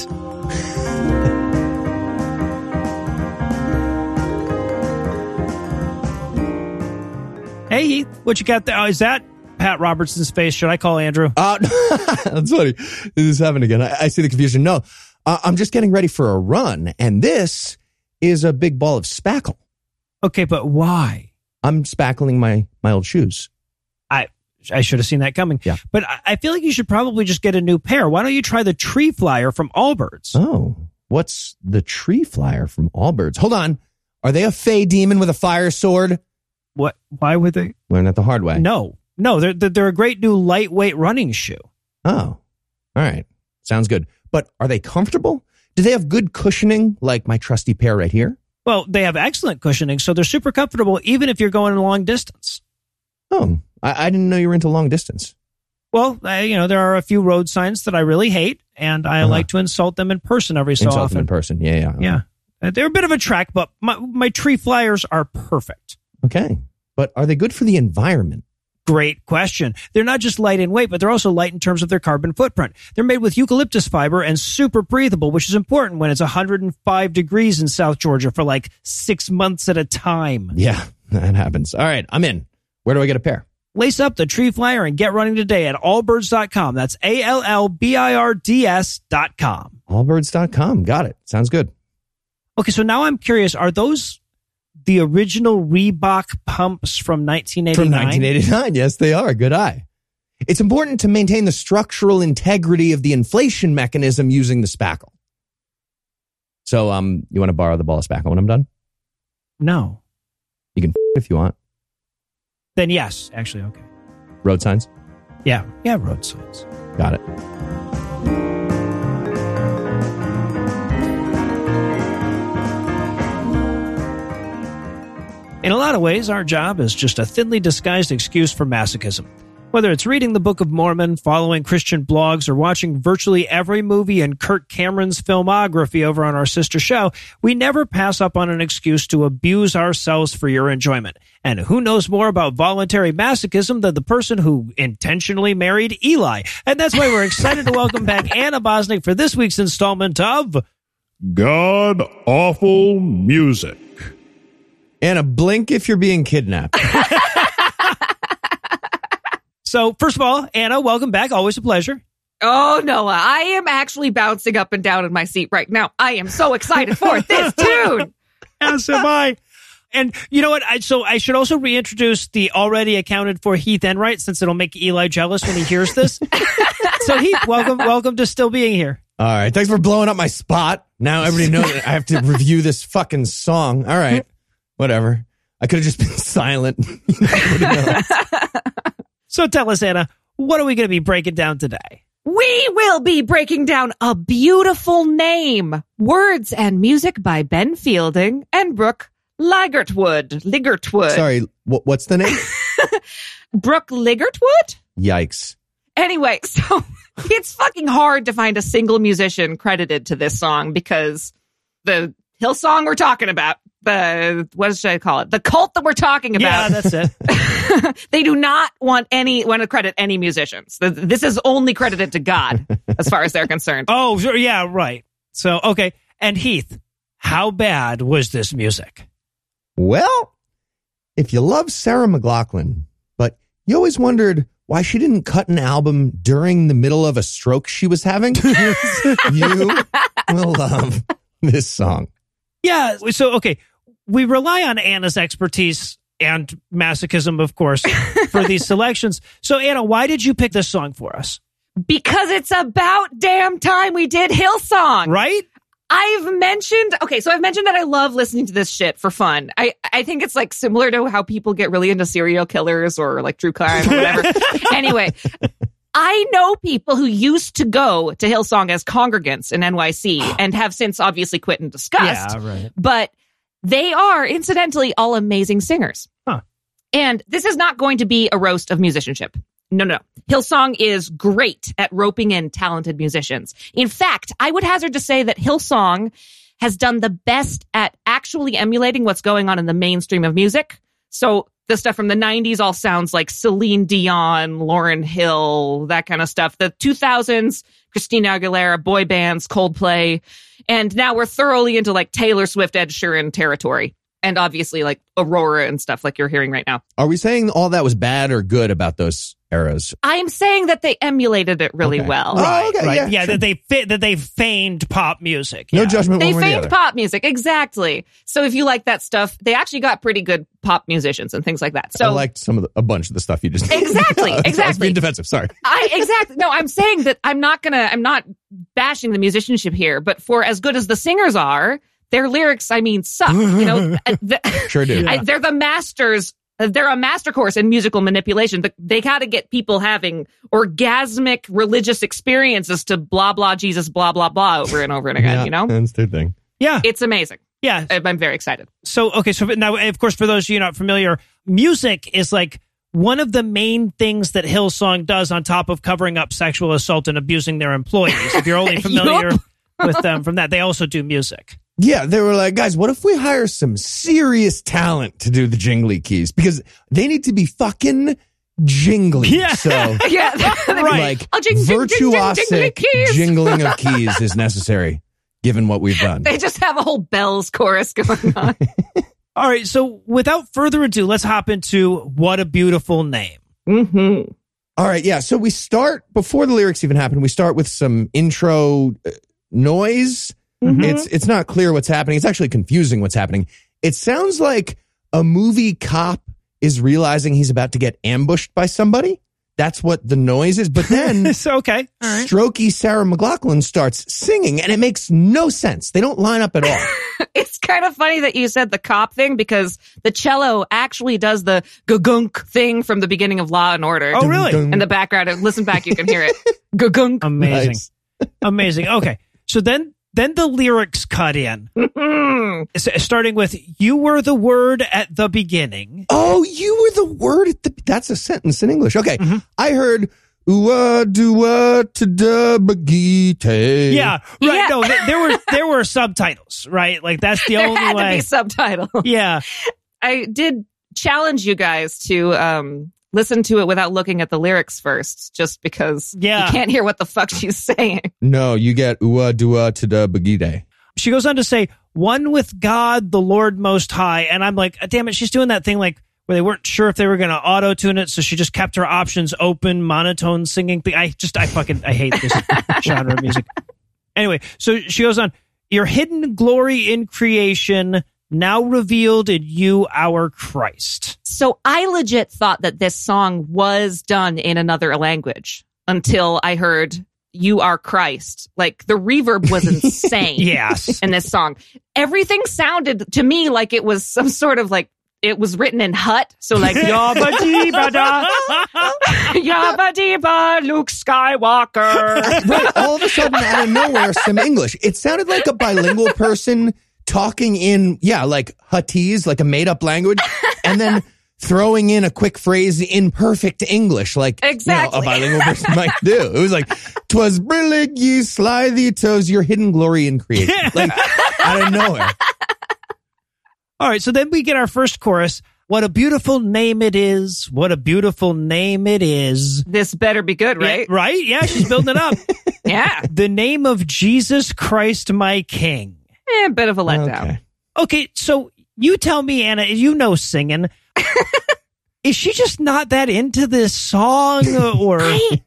Hey, Heath, what you got there? Oh, is that Pat Robertson's face? Should I call Andrew? Uh, that's funny. This is happening again. I, I see the confusion. No, uh, I'm just getting ready for a run, and this is a big ball of spackle. Okay, but why? I'm spackling my my old shoes. I I should have seen that coming. Yeah. But I, I feel like you should probably just get a new pair. Why don't you try the tree flyer from Allbirds? Oh, what's the tree flyer from Allbirds? Hold on. Are they a fey demon with a fire sword? What? Why would they? Learn that the hard way. No, no. They're they're a great new lightweight running shoe. Oh, all right. Sounds good. But are they comfortable? Do they have good cushioning like my trusty pair right here? Well, they have excellent cushioning, so they're super comfortable even if you're going a long distance. Oh, I, I didn't know you were into long distance. Well, I, you know, there are a few road signs that I really hate, and I Uh-huh. like to insult them in person every so Insult often. them in person. Yeah, yeah. Yeah. Uh, They're a bit of a track, but my, my tree flyers are perfect. Okay. But are they good for the environment? Great question. They're not just light in weight, but they're also light in terms of their carbon footprint. They're made with eucalyptus fiber and super breathable, which is important when it's 105 degrees in South Georgia for like six months at a time. Yeah, that happens. All right, I'm in. Where do I get a pair? Lace up the tree flyer and get running today at allbirds.com. That's A L L B I R D S dot com. Allbirds.com. Got it. Sounds good. Okay, so now I'm curious are those the original Reebok pumps from 1989? From 1989. Yes, they are. Good eye. It's important to maintain the structural integrity of the inflation mechanism using the spackle. So, um, you want to borrow the ball of spackle when I'm done? No. You can if you want. Then yes, actually, okay. Road signs. Yeah, yeah, road signs. Got it. In a lot of ways, our job is just a thinly disguised excuse for masochism. Whether it's reading the Book of Mormon, following Christian blogs, or watching virtually every movie in Kirk Cameron's filmography over on our sister show, we never pass up on an excuse to abuse ourselves for your enjoyment. And who knows more about voluntary masochism than the person who intentionally married Eli? And that's why we're excited to welcome back Anna Bosnick for this week's installment of God awful music. Anna, blink if you're being kidnapped. So, first of all, Anna, welcome back. Always a pleasure. Oh, Noah, I am actually bouncing up and down in my seat right now. I am so excited for this tune. As am I. And you know what? I, so I should also reintroduce the already accounted for Heath Enright since it'll make Eli jealous when he hears this. so Heath, welcome, welcome to still being here. All right. Thanks for blowing up my spot. Now everybody knows that I have to review this fucking song. All right. Whatever. I could have just been silent. So tell us, Anna, what are we going to be breaking down today? We will be breaking down a beautiful name. Words and music by Ben Fielding and Brooke Ligertwood. Ligertwood. Sorry. wh- what's the name? Brooke Ligertwood? Yikes. Anyway, so it's fucking hard to find a single musician credited to this song because the Hillsong we're talking about, the what should I call it? The cult that we're talking about. Yeah, that's it. they do not want any want to credit any musicians. This is only credited to God as far as they're concerned. oh, sure. Yeah, right. So, okay. And Heath, how bad was this music? Well, if you love Sarah McLachlan, but you always wondered why she didn't cut an album during the middle of a stroke she was having, you will love this song. Yeah. So, okay. We rely on Anna's expertise and masochism, of course, for these selections. So, Anna, why did you pick this song for us? Because it's about damn time we did Hillsong. Right? I've mentioned okay, so I've mentioned that I love listening to this shit for fun. I I think it's like similar to how people get really into serial killers or like true crime or whatever. anyway, I know people who used to go to Hillsong as congregants in NYC and have since obviously quit and discussed. Yeah, right. But they are incidentally all amazing singers. Huh. And this is not going to be a roast of musicianship. No, no, no. Hillsong is great at roping in talented musicians. In fact, I would hazard to say that Hillsong has done the best at actually emulating what's going on in the mainstream of music. So the stuff from the 90s all sounds like Celine Dion, Lauryn Hill, that kind of stuff. The 2000s, Christina Aguilera, boy bands, Coldplay. And now we're thoroughly into like Taylor Swift, Ed Sheeran territory. And obviously like Aurora and stuff like you're hearing right now. Are we saying all that was bad or good about those eras? I'm saying that they emulated it really Okay. well. Oh, okay, right. yeah, Yeah, sure. that they fit that they feigned pop music. No yeah. judgment They one way the feigned other. pop music, exactly. So if you like that stuff, they actually got pretty good pop musicians and things like that. So I So liked some of the, a bunch of the stuff you just Exactly, I was exactly. being defensive. Sorry. I exactly no, I'm saying that I'm not gonna I'm not bashing the musicianship here, but for as good as the singers are, their lyrics, I mean, suck. You know, the- Sure do. I, they're the masters. They're a master course in musical manipulation. They got to get people having orgasmic religious experiences to blah blah Jesus blah blah blah over and over and again. Yeah, You know, that's their thing. Yeah. it's amazing. Yeah. I'm I'm very excited. So okay, so now of course for those of you not familiar, music is like one of the main things that Hillsong does on top of covering up sexual assault and abusing their employees. If you're only familiar with them from that, they also do music. Yeah, they were like, guys, what if we hire some serious talent to do the jingly keys? Because they need to be fucking jingly. Yeah. So, Yeah, Right. like, jing, jing, jing, jing, virtuosic jingly keys. jingling of keys is necessary, given what we've done. They just have a whole bells chorus going on. All right, so without further ado, let's hop into what a beautiful name. mm-hmm. All right, yeah. So we start before the lyrics even happen. We start with some intro uh, noise. It's it's not clear what's happening. It's actually confusing what's happening. It sounds like a movie cop is realizing he's about to get ambushed by somebody. That's what the noise is. But then so okay, all right. strokey Sarah McLachlan starts singing, and it makes no sense. They don't line up at all. It's kind of funny that you said the cop thing because the cello actually does the gugunk thing from the beginning of Law and Order. Oh, really? In the background, listen back, you can hear it. Gugunk. Amazing, Nice. amazing. Okay, so then then the lyrics cut in, Mm. Starting with "You were the word at the beginning." Oh, you were the word at the. That's a sentence in English. Okay, I heard. Ooh, do to da bagite. Yeah, right. Yeah. No, th- there were there were subtitles, right? Like that's the There only had to be subtitle. yeah, I did challenge you guys to um, listen to it without looking at the lyrics first, just because Yeah. you can't hear what the fuck she's saying. No, you get ooh, do to da bagite. she goes on to say, "One with God, the Lord Most High," and I'm like, damn it, she's doing that thing like where they weren't sure if they were going to auto tune it, so she just kept her options open, monotone singing thing. I just, I fucking, I hate this genre of music. Anyway, so she goes on, "Your hidden glory in creation." Now revealed in you, our Christ. So I legit thought that this song was done in another language until I heard "You Are Christ." Like the reverb was insane. Yes. in this song, everything sounded to me like it was some sort of like it was written in Hut. So like yabba dee da, yabba dee ba, Luke Skywalker. Right, all of a sudden, out of nowhere, some English. It sounded like a bilingual person talking in, yeah, like Huttese, like a made up language, and then throwing in a quick phrase in perfect English, like you know, Exactly. a bilingual person might do. It was like, "Twas brillig ye sly the toes, your hidden glory in creation." Like out of nowhere. All right, so then we get our first chorus. What a beautiful name it is. What a beautiful name it is. This better be good, right? Yeah, right? Yeah, she's building it up. Yeah, the name of Jesus Christ, my King. Eh, a bit of a letdown. Okay. Okay, so you tell me, Anna, you know singing. Is she just not that into this song or I,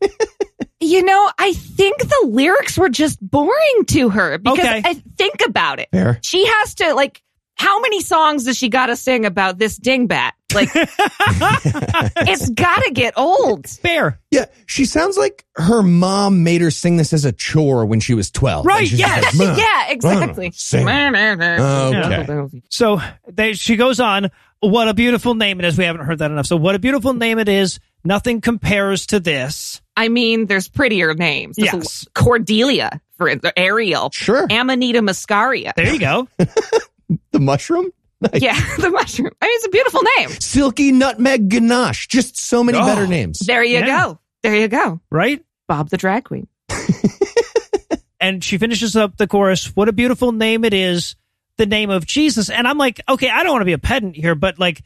you know, I think the lyrics were just boring to her because Okay. I think about it. Fair. She has to like, how many songs does she got to sing about this dingbat? Like, it's gotta get old. Fair. Yeah, she sounds like her mom made her sing this as a chore when she was 12. Right, Like, she's yes. like, yeah, exactly. sing." Okay. So they, she goes on. What a beautiful name it is. We haven't heard that enough. So what a beautiful name it is. Nothing compares to this. I mean, there's prettier names. There's Yes. Cordelia, for Ariel. Sure. Amanita muscaria. There you go. The mushroom? Yeah, the mushroom. I mean, it's a beautiful name. Silky nutmeg ganache. Just so many Oh. better names. There you Yeah. go. There you go. right? Bob the drag queen. And she finishes up the chorus. What a beautiful name it is. The name of Jesus. And I'm like, okay, I don't want to be a pedant here, but like,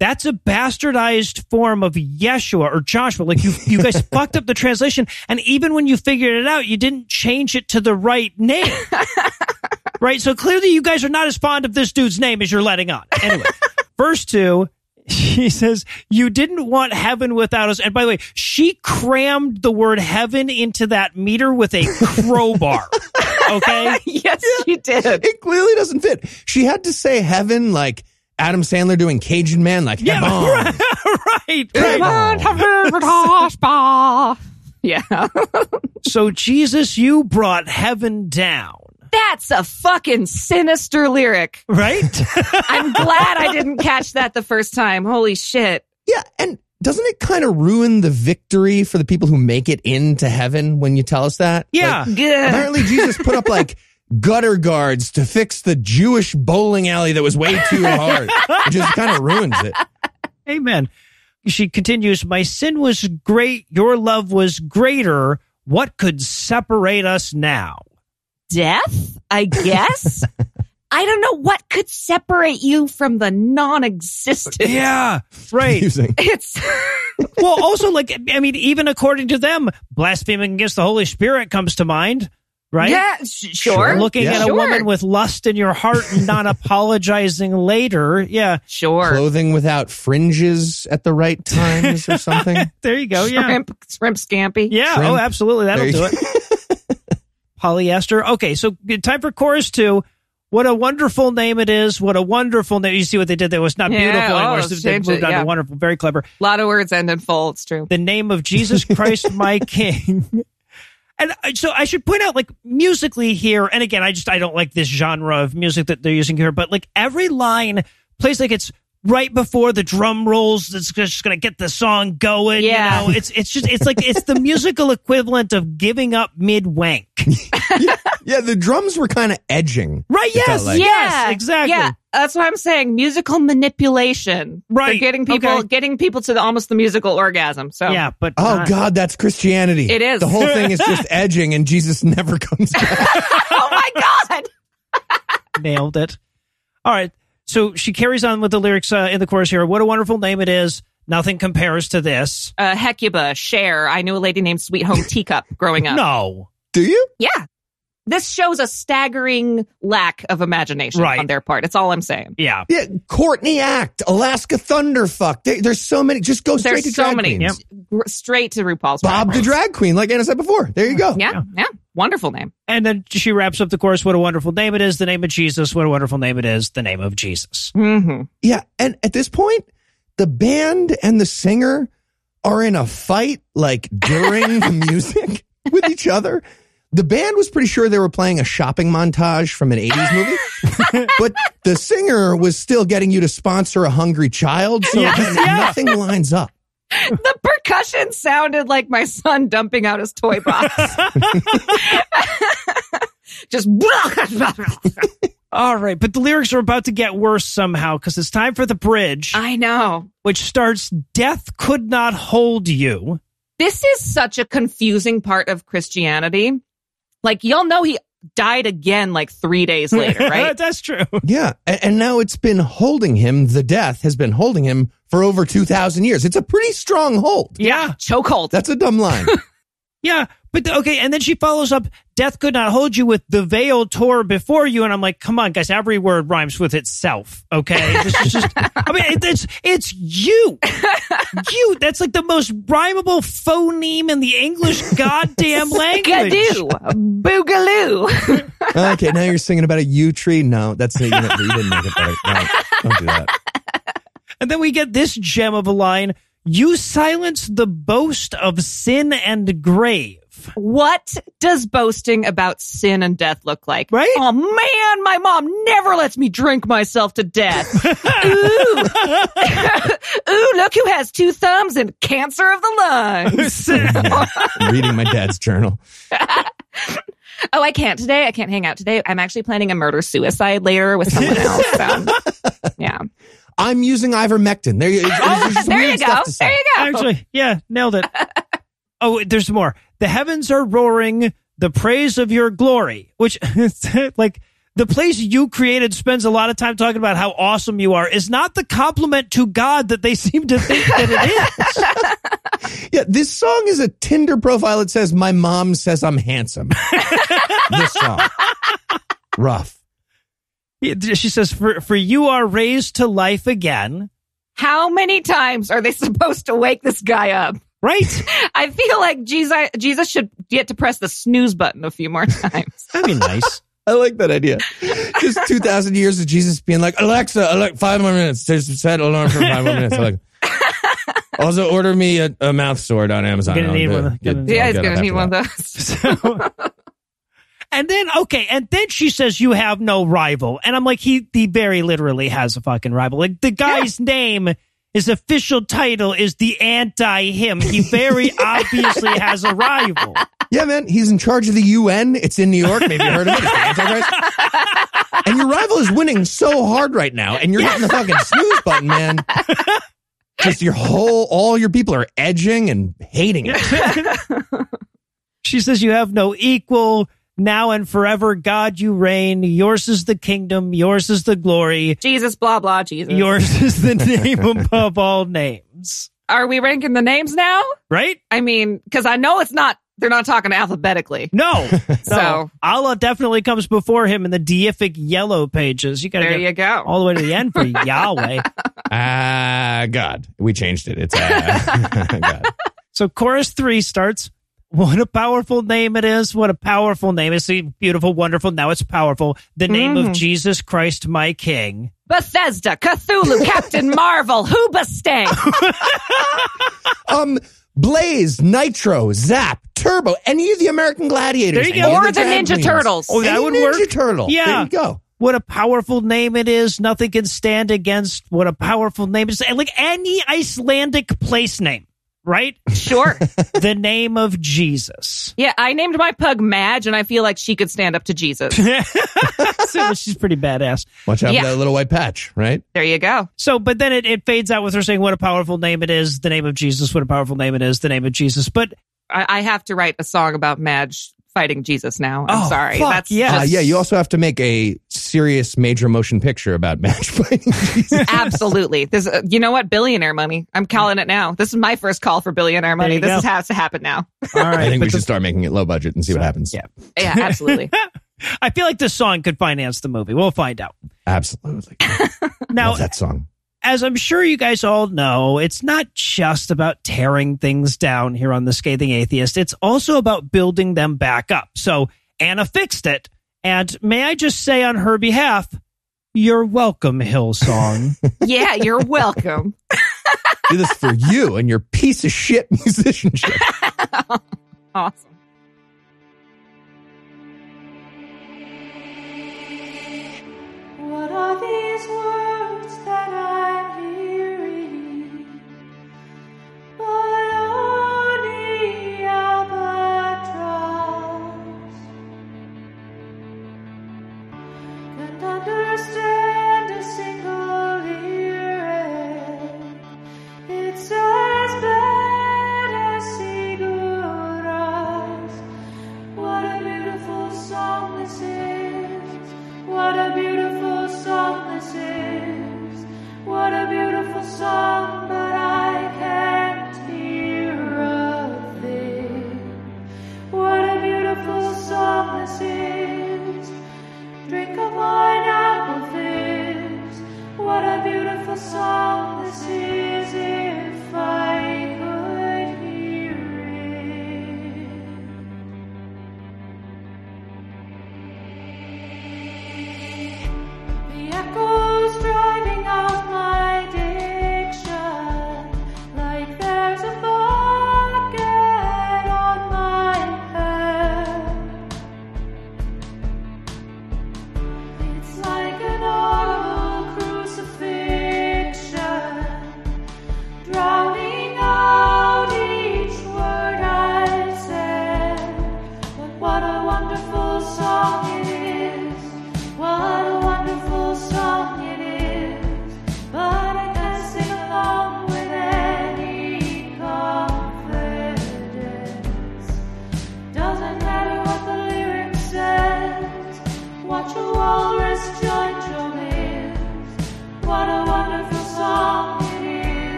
that's a bastardized form of Yeshua or Joshua. Like you, you guys fucked up the translation. And even when you figured it out, you didn't change it to the right name. Right. So clearly you guys are not as fond of this dude's name as you're letting on. Anyway, verse two, she says, you didn't want heaven without us. And by the way, she crammed the word heaven into that meter with a crowbar. Okay. yes, she did. It clearly doesn't fit. She had to say heaven like Adam Sandler doing Cajun Man, like Yeah, heaven. right, right. Yeah. So Jesus, you brought heaven down, That's a fucking sinister lyric. right? I'm glad I didn't catch that the first time. Holy shit. Yeah, and doesn't it kind of ruin the victory for the people who make it into heaven when you tell us that? Yeah. Like, apparently Jesus put up like gutter guards to fix the Jewish bowling alley that was way too hard. It just kind of ruins it. Amen. She continues, My sin was great, your love was greater. What could separate us now? Death, I guess. I don't know what could separate you from the non-existent. Yeah, right. It's well, also, like, I mean, even according to them, blaspheming against the Holy Spirit comes to mind, right? yeah, sh- sure. Looking Yeah. at a Sure. woman with lust in your heart and not apologizing later. Yeah. Sure. Clothing without fringes at the right times or something. There you go. Yeah. Shrimp, shrimp scampi. Yeah. Oh, shrimp. Oh, absolutely. That'll do it. Polyester. Okay. So time for chorus two. What a wonderful name it is. What a wonderful name. You see what they did there was not Yeah, beautiful oh, anymore. So they moved it, on yeah. to wonderful. Very clever. A lot of words end in full. It's true. The name of Jesus Christ, my King. And uh, so I should point out, like musically here, and again, I just I don't like this genre of music that they're using here, but like every line plays like it's right before the drum rolls. That's just going to get the song going. Yeah. you know? it's it's just it's like it's the musical equivalent of giving up mid wank. Yeah, the drums were kind of edging. Right? Yes. like. Yes. Exactly. Yeah, that's what I'm saying. Musical manipulation. Right, They're getting people okay. getting people to the, almost the musical orgasm. So Yeah, but Oh not- God, that's Christianity. It is. The whole thing is just edging, and Jesus never comes back. oh my god. nailed it. All right. So she carries on with the lyrics uh, in the chorus here. What a wonderful name it is. Nothing compares to this. Uh, Hecuba, Cher. I knew a lady named Sweet Home Teacup growing up. No. Do you? Yeah. This shows a staggering lack of imagination Right. on their part. It's all I'm saying. Yeah. Yeah, Courtney Act, Alaska Thunderfuck. There- there's so many. Just go straight There's to so drag many. queens. Gr- Straight to RuPaul's Bob Drag the drag queen, like Anna said before. There you go. Yeah, yeah. Wonderful name. And then she wraps up the chorus. What a wonderful name it is. The name of Jesus. What a wonderful name it is. The name of Jesus. Mm-hmm. Yeah, and at this point, the band and the singer are in a fight, like during the music with each other. The band was pretty sure they were playing a shopping montage from an 80s movie, but the singer was still getting you to sponsor a hungry child. So Yes, yeah. nothing lines up. The percussion sounded like my son dumping out his toy box. Just All right. But the lyrics are about to get worse somehow because it's time for the bridge, I know. which starts Death could not hold you. This is such a confusing part of Christianity. Like y'all know he died again like 3 days later, right? That's true. Yeah, and, and now it's been holding him. The death has been holding him for over 2,000 years. It's a pretty strong hold. Yeah. Chokehold. That's a dumb line. Yeah. But the- okay. And then she follows up Death could not hold you with the veil tore before you. And I'm like, come on, guys. Every word rhymes with itself. Okay. This is just, I mean, it- it's, it's you. You. That's like the most rhymable phoneme in the English goddamn language. Gadoo. Boogaloo. okay, now you're singing about a yew tree. No, that's you, know, you didn't make it better. No, don't do that. And then we get this gem of a line You silence the boast of sin and grave. What does boasting about sin and death look like? Right? Oh man, my mom never lets me drink myself to death. Ooh. Ooh, look who has two thumbs and cancer of the lungs. Reading my dad's journal. oh, I can't today. I can't hang out today. I'm actually planning a murder suicide later with someone else. So, yeah. I'm using ivermectin. There you, Oh, there's there you go. stuff to say. There you go. Actually, yeah, nailed it. Oh, there's more. The heavens are roaring the praise of your glory, which, like, the place you created spends a lot of time talking about how awesome you are is not the compliment to God that they seem to think that it is. Yeah, this song is a Tinder profile. It says, My mom says I'm handsome. this song. Rough. She says, for, for you are raised to life again. How many times are they supposed to wake this guy up? Right? I feel like Jesus, Jesus should get to press the snooze button a few more times. That'd be nice. I like that idea. Just 2,000 years of Jesus being like, Alexa, Alexa five more minutes. Just set alarm for five more minutes. Like, also, order me a, a mouth sword on Amazon. Gonna need one. get- Gonna- yeah, he's going to need one that. of those. So, and then okay, and then she says you have no rival, and I'm like, he he very literally has a fucking rival. Like the guy's name, his official title is the anti him. He very obviously has a rival. Yeah, man, he's in charge of the UN. It's in New York. Maybe you heard of it. And your rival is winning so hard right now, and you're hitting the fucking snooze button, man. Just your whole, all your people are edging and hating it. She says you have no equal. Now and forever, God, you reign. Yours is the kingdom. Yours is the glory. Jesus, blah, blah, Jesus. Yours is the name above all names. Are we ranking the names now? Right? I mean, because I know it's not, they're not talking alphabetically. No. So- no. Allah definitely comes before him in the deific yellow pages. You got to There you go. all the way to the end for Yahweh. Ah, God. We changed it. It's uh, God. So chorus three starts. What a powerful name it is. What a powerful name. It's beautiful, wonderful. Now it's powerful. The name of Mhm. Jesus Christ, my King. Bethesda, Cthulhu, Captain Marvel, Hoobastank. Um, Blaze, Nitro, Zap, Turbo, any of the American Gladiators. There you go. any of Or the drag Ninja queens. Turtles. Oh, that Any would Ninja work. Turtle. Yeah. There you go. What a powerful name it is. Nothing can stand against what a powerful name is. And Like any Icelandic place name, right? Sure. the name of Jesus. Yeah, I named my pug Madge, and I feel like she could stand up to Jesus. so she's pretty badass. Watch out Yeah. for that little white patch, right? There you go. So, but then it, it fades out with her saying, What a powerful name it is. The name of Jesus. What a powerful name it is. The name of Jesus. But I, I have to write a song about Madge fighting Jesus now. I'm Oh, sorry. fuck, That's yeah. Uh, yeah, you also have to make a serious major motion picture about Madge fighting. Jesus. Absolutely. This, uh, you know what? Billionaire money. I'm calling it now. This is my first call for billionaire money. you This go. is, has to happen now. all right. I think but we the- should start making it low budget and see what happens. Yeah. Yeah, absolutely. I feel like this song could finance the movie. We'll find out. Absolutely. Now, Love that song. As I'm sure you guys all know, it's not just about tearing things down here on The Scathing Atheist. It's also about building them back up. So Anna fixed it. And may I just say on her behalf, you're welcome, Hillsong. yeah, you're welcome. Do this for you and your piece of shit musicianship. Awesome. What are these words that I'm hearing? Drink of wine apple fizz. What a beautiful song this is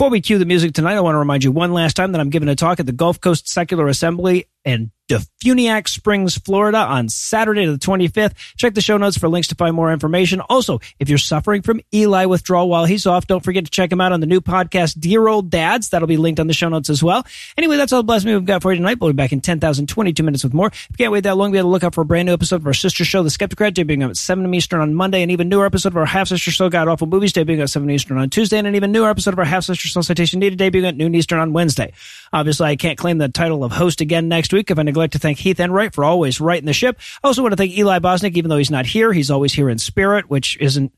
Before we cue the music tonight, I want to remind you one last time that I'm giving a talk at the Gulf Coast Secular Assembly in Defuniak Springs, Florida on Saturday the 25th. Check the show notes for links to find more information. Also, if you're suffering from Eli withdrawal while he's off, don't forget to check him out on the new podcast, Dear Old Dads. That'll be linked on the show notes as well. Anyway, that's all the blessed me we've got for you tonight. We'll be back in 10,022 minutes with more. If you can't wait that long, be able to look out for a brand new episode of our sister show, The Skepticrat, debuting at 7 Eastern on Monday, an even newer episode of our half sister show, God Awful Movies, debuting at 7 Eastern on Tuesday, and an even newer episode of our half sister show, Citation Needed, debuting at noon Eastern on Wednesday. Obviously, I can't claim the title of host again next week if I neglect to thank Heath Enright for always writing the ship. I also want to thank Eli Bosnick, even though he's not here, he's always here in spirit, which isn't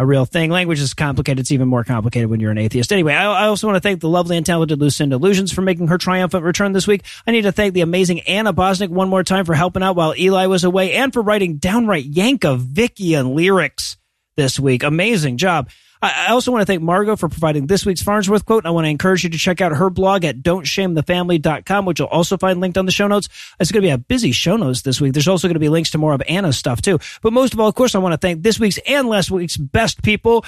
a real thing. Language is complicated. It's even more complicated when you're an atheist. Anyway, I, I also want to thank the lovely and talented Lucinda Illusions for making her triumphant return this week. I need to thank the amazing Anna Bosnick one more time for helping out while Eli was away and for writing downright Yankovickian lyrics this week. Amazing job. I also want to thank Margot for providing this week's Farnsworth quote. I want to encourage you to check out her blog at don'tshamethefamily.com, which you'll also find linked on the show notes. It's going to be a busy show notes this week. There's also going to be links to more of Anna's stuff too. But most of all, of course, I want to thank this week's and last week's best people.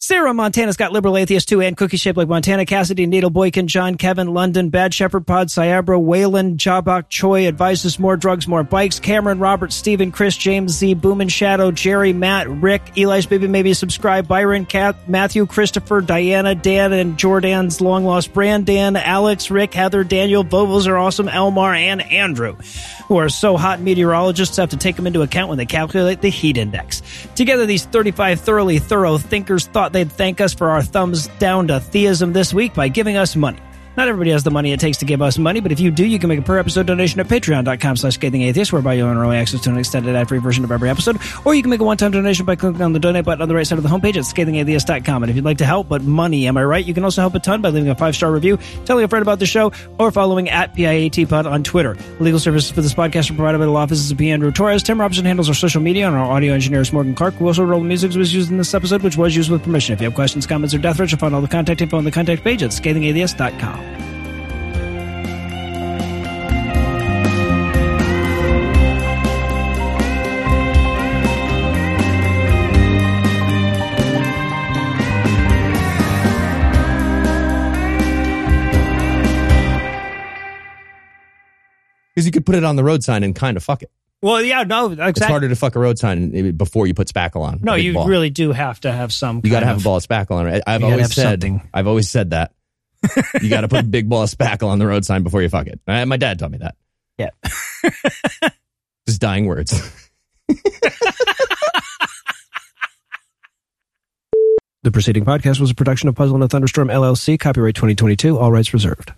Sarah Montana's got liberal atheist too, and cookie shaped like Montana, Cassidy, Needle Boykin, John, Kevin, London, Bad Shepherd Pod, Cyabra, Whalen, Jabak, Choi, advises more drugs, more bikes, Cameron, Robert, Stephen, Chris, James, Z, Boomin Shadow, Jerry, Matt, Rick, Eli's baby, maybe subscribe, Byron, Matthew, Christopher, Diana, Dan, and Jordan's long lost Brandon, Alex, Rick, Heather, Daniel, Vovals are awesome, Elmar, and Andrew, who are so hot meteorologists have to take them into account when they calculate the heat index. Together, these 35 thoroughly thorough thinkers thought they'd thank us for our thumbs down to theism this week by giving us money. Not everybody has the money it takes to give us money, but if you do, you can make a per episode donation at patreon.com slash scathing atheist, whereby you'll earn early access to an extended ad-free version of every episode. Or you can make a one-time donation by clicking on the donate button on the right side of the homepage at scathingatheist.com. And if you'd like to help, but money, am I right? You can also help a ton by leaving a five-star review, telling a friend about the show, or following at PIATPod on Twitter. Legal services for this podcast are provided by the law offices of P. Andrew Torres. Tim Robinson handles our social media, and our audio engineer is Morgan Clarke, who also wrote the music was used in this episode, which was used with permission. If you have questions, comments, or death threats, you'll find all the contact info on the contact page at scathingatheist.com. Because you could put it on the road sign and kind of fuck it. Well, yeah, no, exactly. It's harder to fuck a road sign before you put spackle on. No, you ball. really do have to have some. You got to have of- a ball of spackle on it. I've You always have said. something. I've always said that. you got to put a big ball of spackle on the road sign before you fuck it. Uh, My dad taught me that. Yeah. Just dying words. The preceding podcast was a production of Puzzle in a Thunderstorm LLC, copyright 2022, all rights reserved.